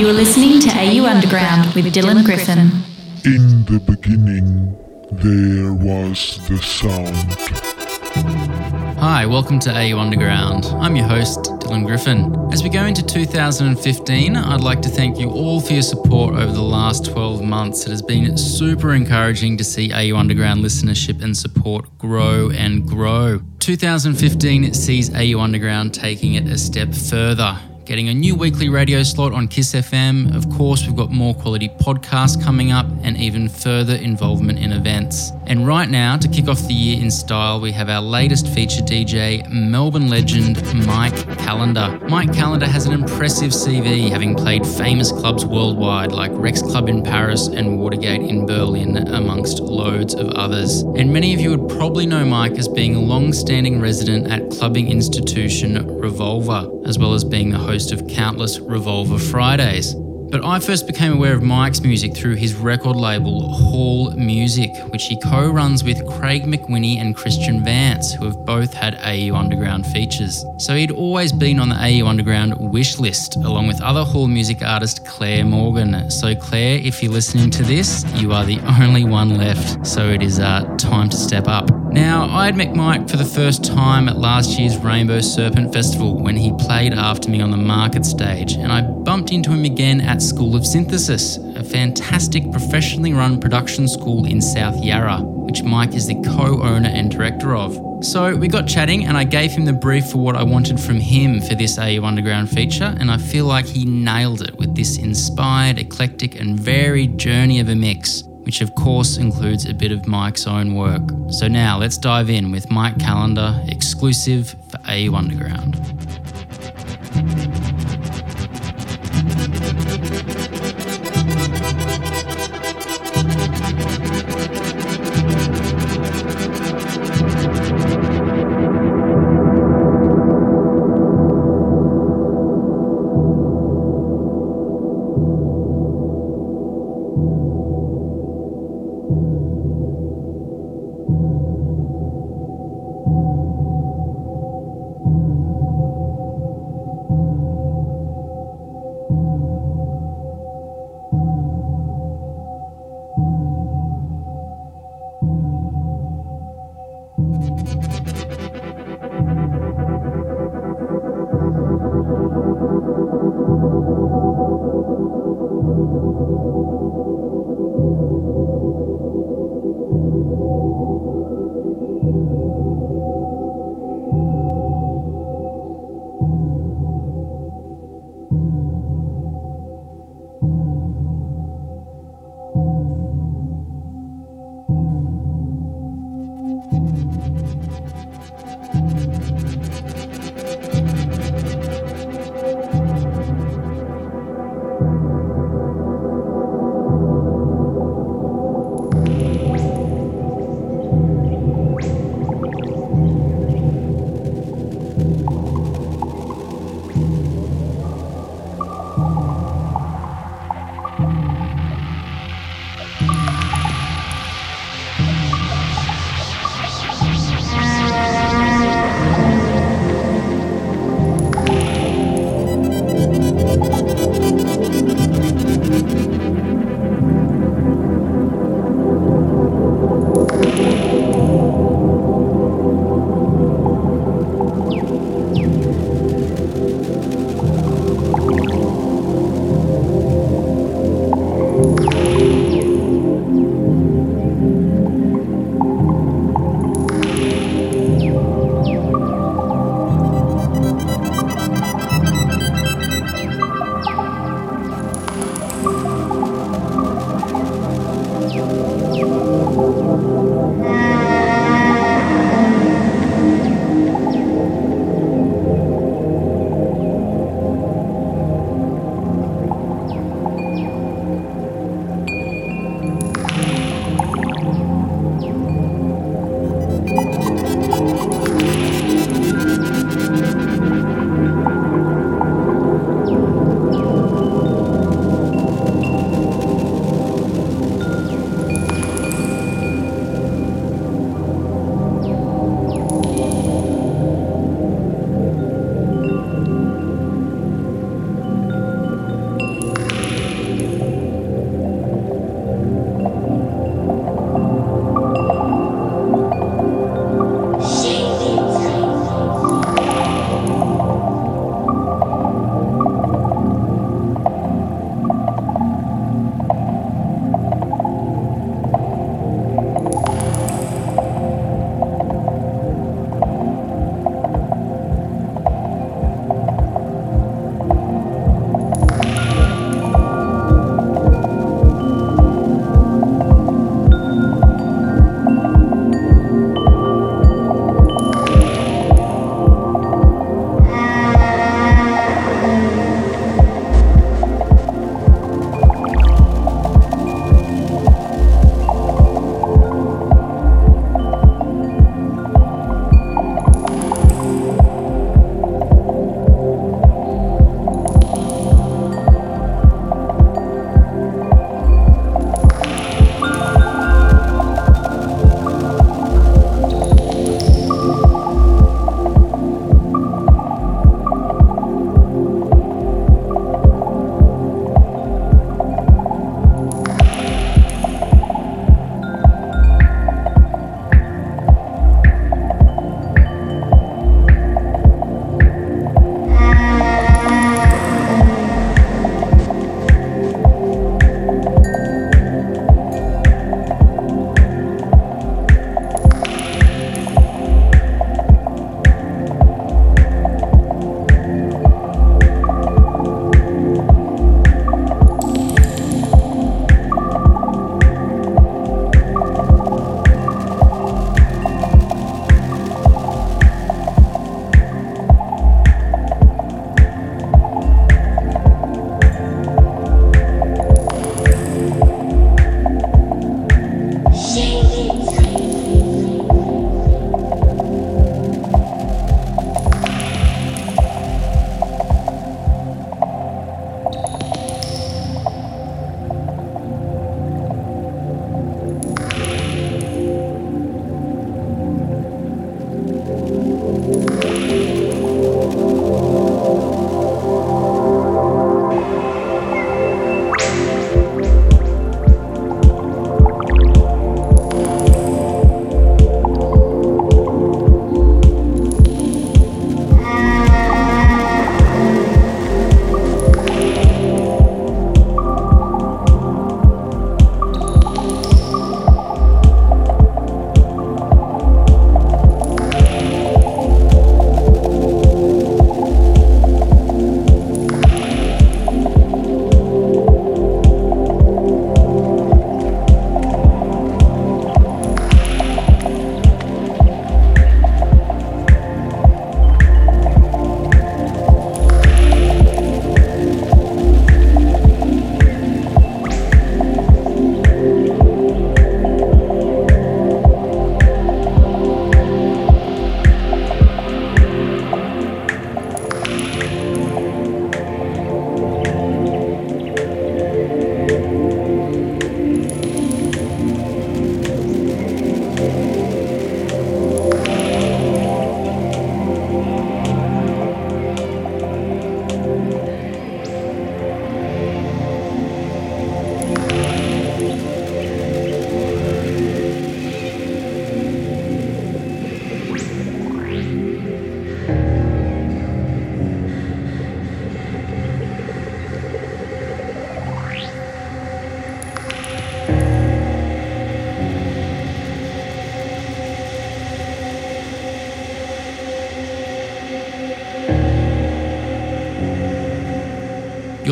You are listening to AU Underground with Dylan Griffin. In the beginning, there was the sound. Hi, welcome to AU Underground. I'm your host, Dylan Griffin. As we go into 2015, I'd like to thank you all for your support over the last 12 months. It has been super encouraging to see AU Underground listenership and support grow and grow. 2015 sees AU Underground taking it a step further getting a new weekly radio slot on Kiss FM. Of course, we've got more quality podcasts coming up and even further involvement in events. And right now, to kick off the year in style, we have our latest feature DJ, Melbourne legend Mike Callender. Mike Callender has an impressive CV, having played famous clubs worldwide like Rex Club in Paris and Watergate in Berlin, amongst loads of others. And many of you would probably know Mike as being a long standing resident at clubbing institution Revolver, as well as being the host of countless Revolver Fridays. But I first became aware of Mike's music through his record label, Hall Music, which he co runs with Craig McWhinney and Christian Vance, who have both had AU Underground features. So he'd always been on the AU Underground wish list, along with other Hall Music artist Claire Morgan. So, Claire, if you're listening to this, you are the only one left. So it is uh, time to step up. Now, I'd met Mike for the first time at last year's Rainbow Serpent Festival when he played after me on the market stage, and I bumped into him again at School of Synthesis, a fantastic professionally run production school in South Yarra, which Mike is the co owner and director of. So we got chatting, and I gave him the brief for what I wanted from him for this AU Underground feature, and I feel like he nailed it with this inspired, eclectic, and varied journey of a mix which of course includes a bit of Mike's own work. So now let's dive in with Mike Callender, exclusive for AU Underground.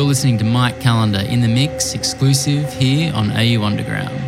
Listening to Mike Callender in the mix, exclusive here on AU Underground.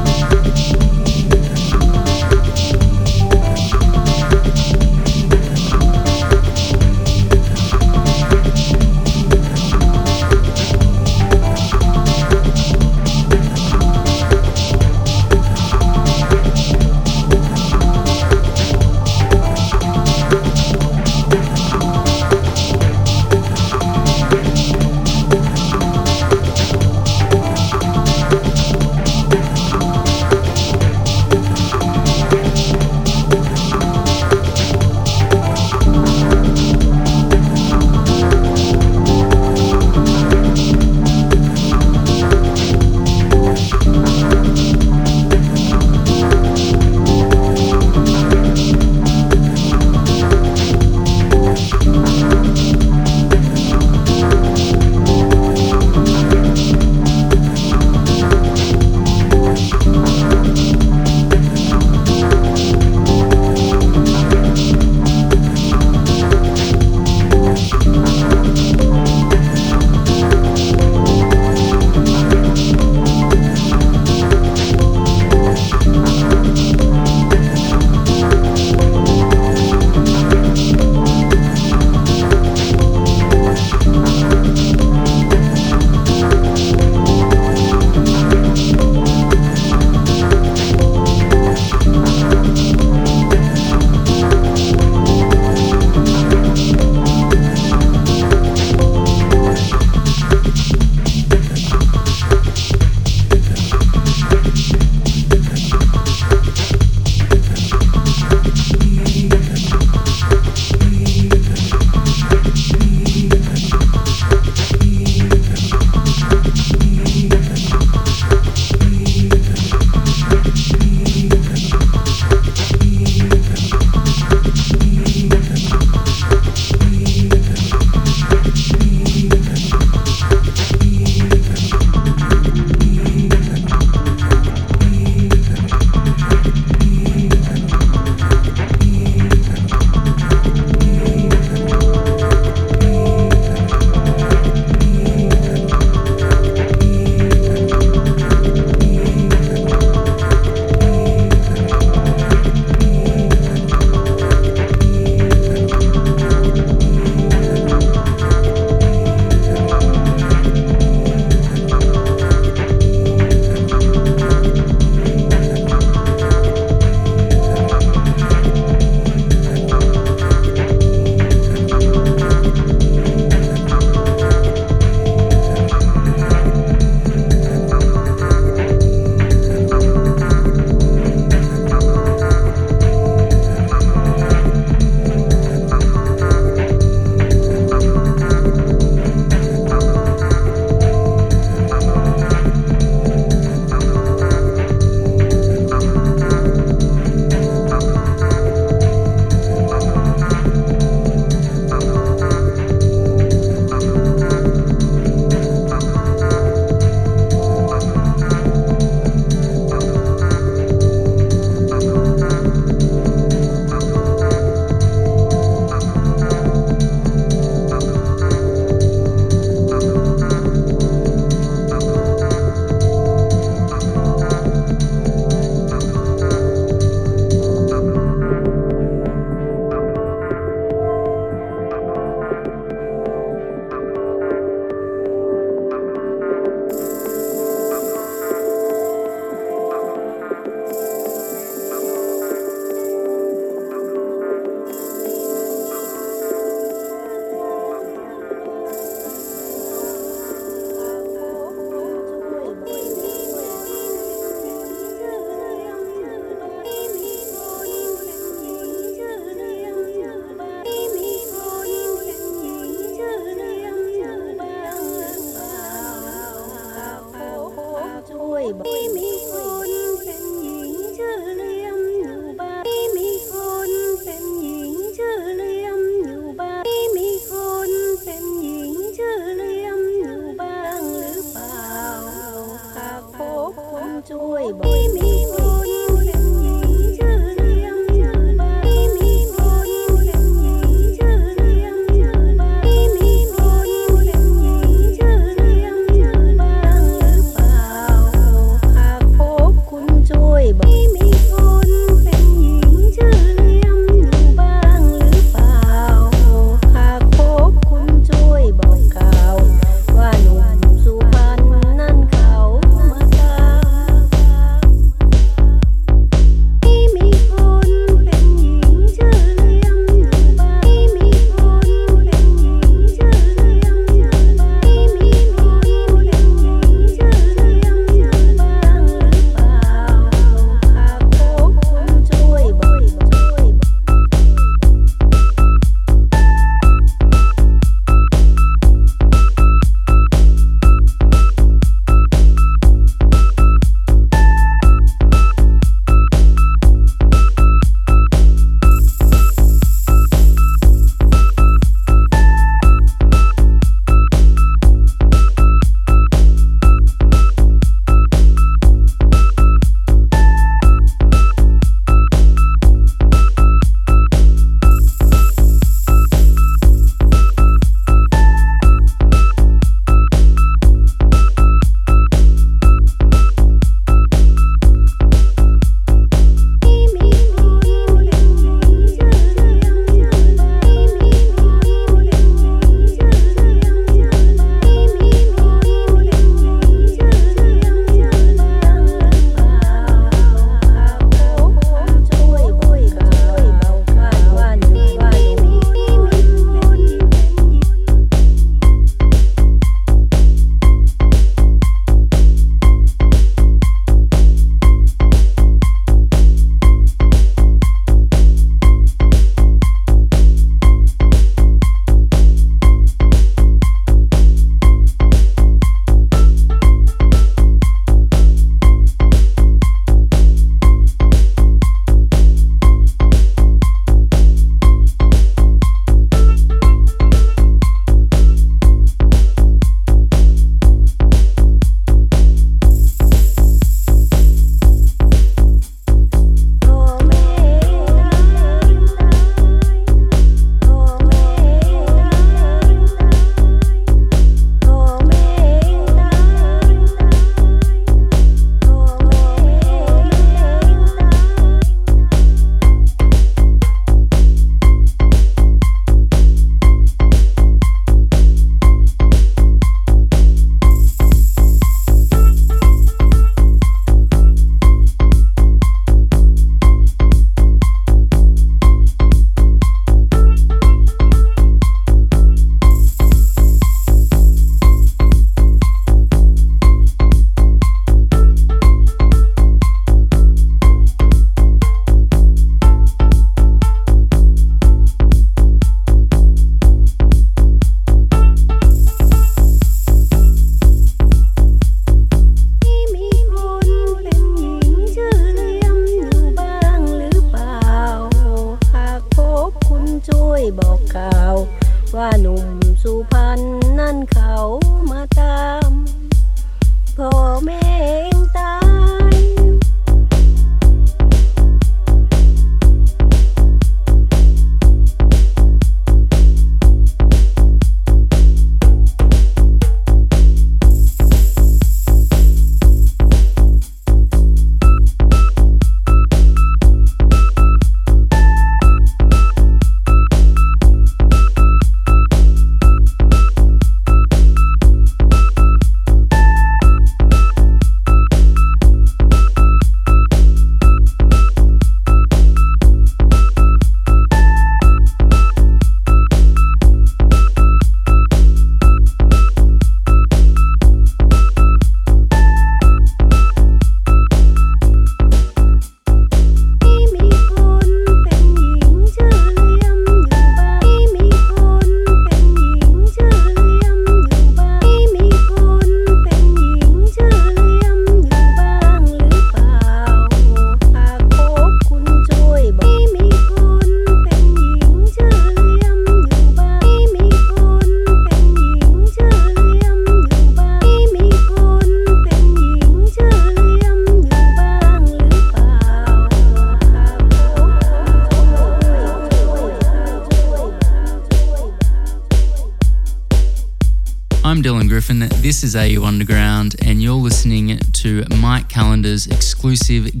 This is AU Underground, and you're listening to Mike Callender's exclusive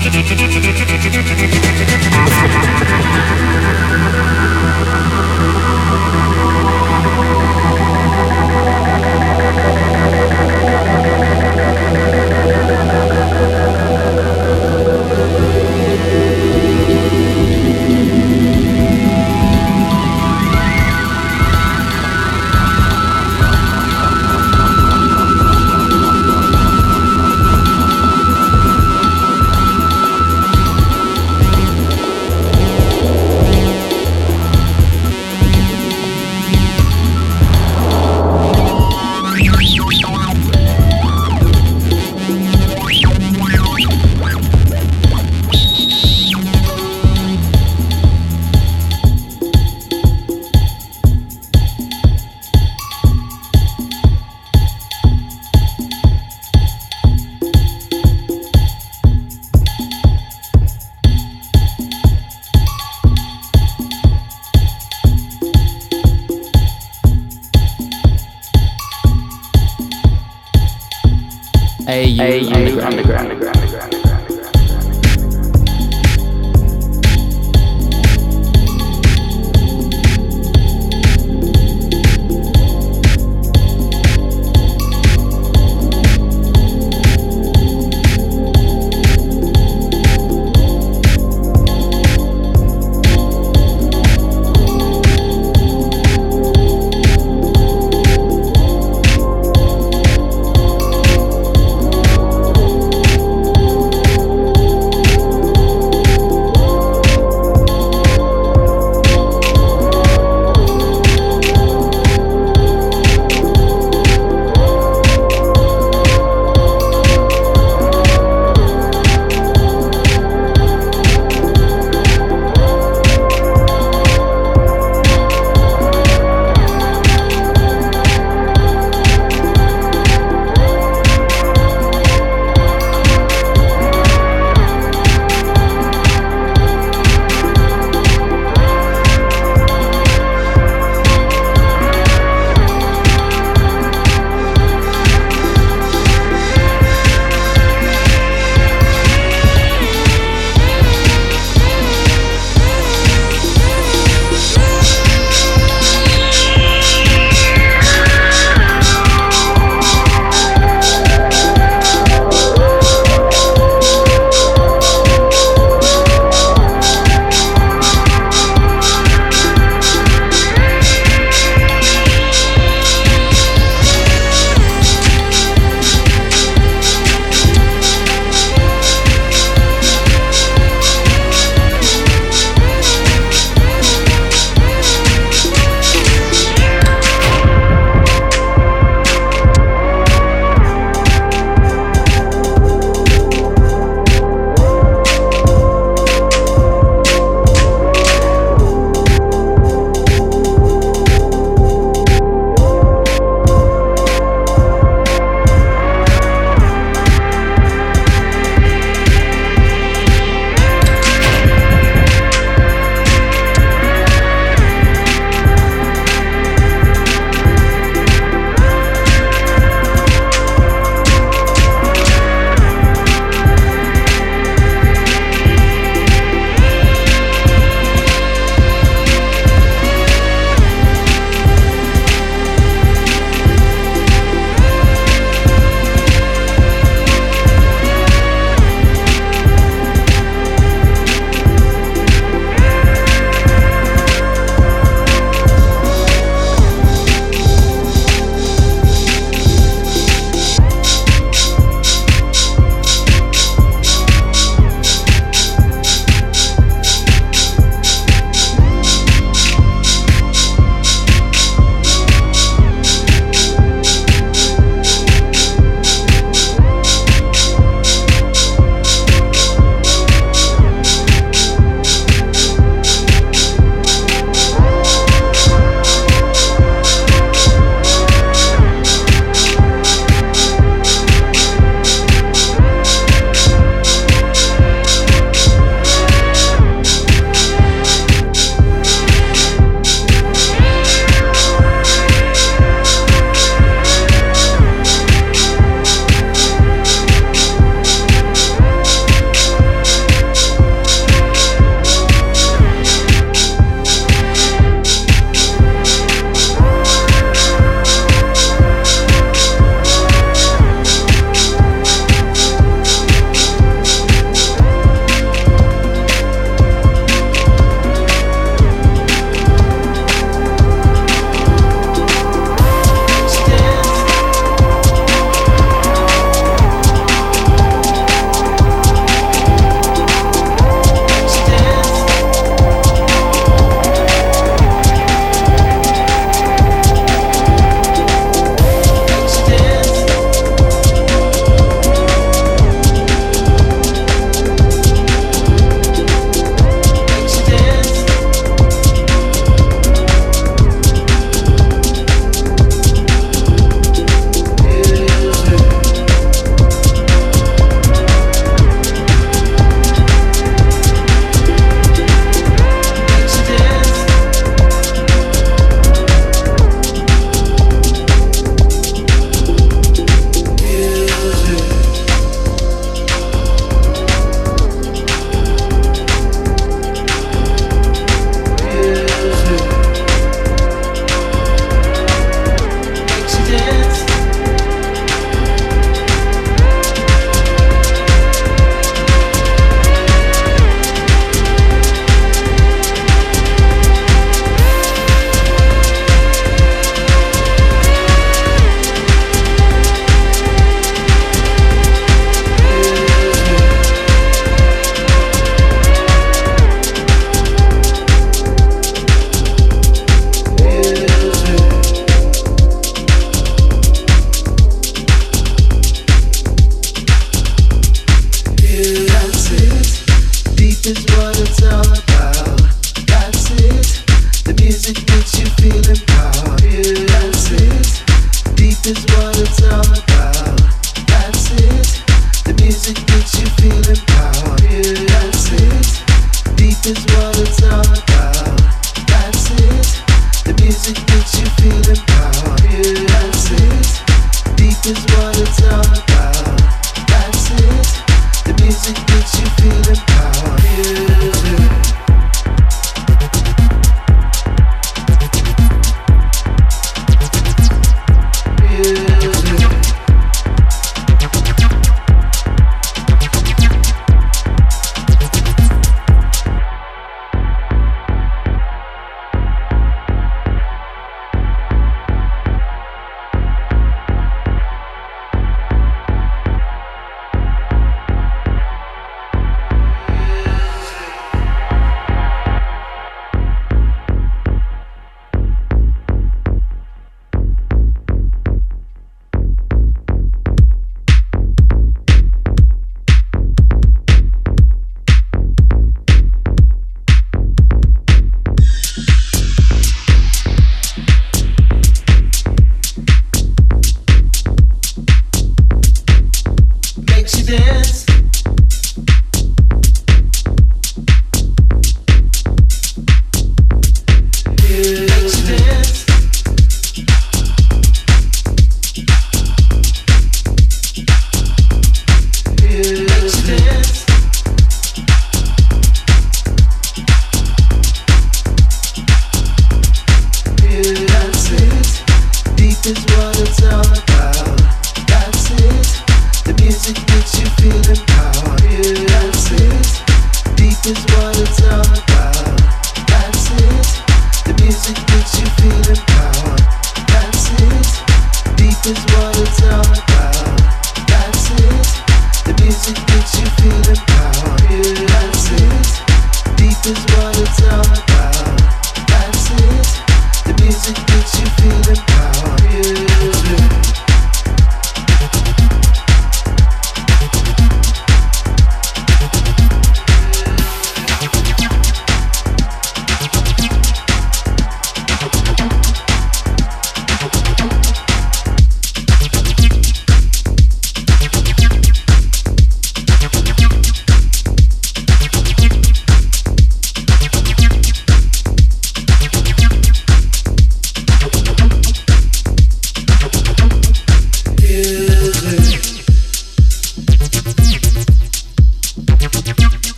AU, Underground.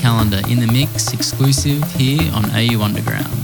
Callender in the mix, exclusive here on AU Underground.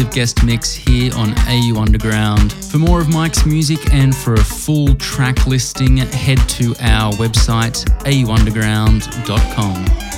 Exclusive guest mix here on AU Underground. For more of Mike's music and for a full track listing, head to our website auunderground.com.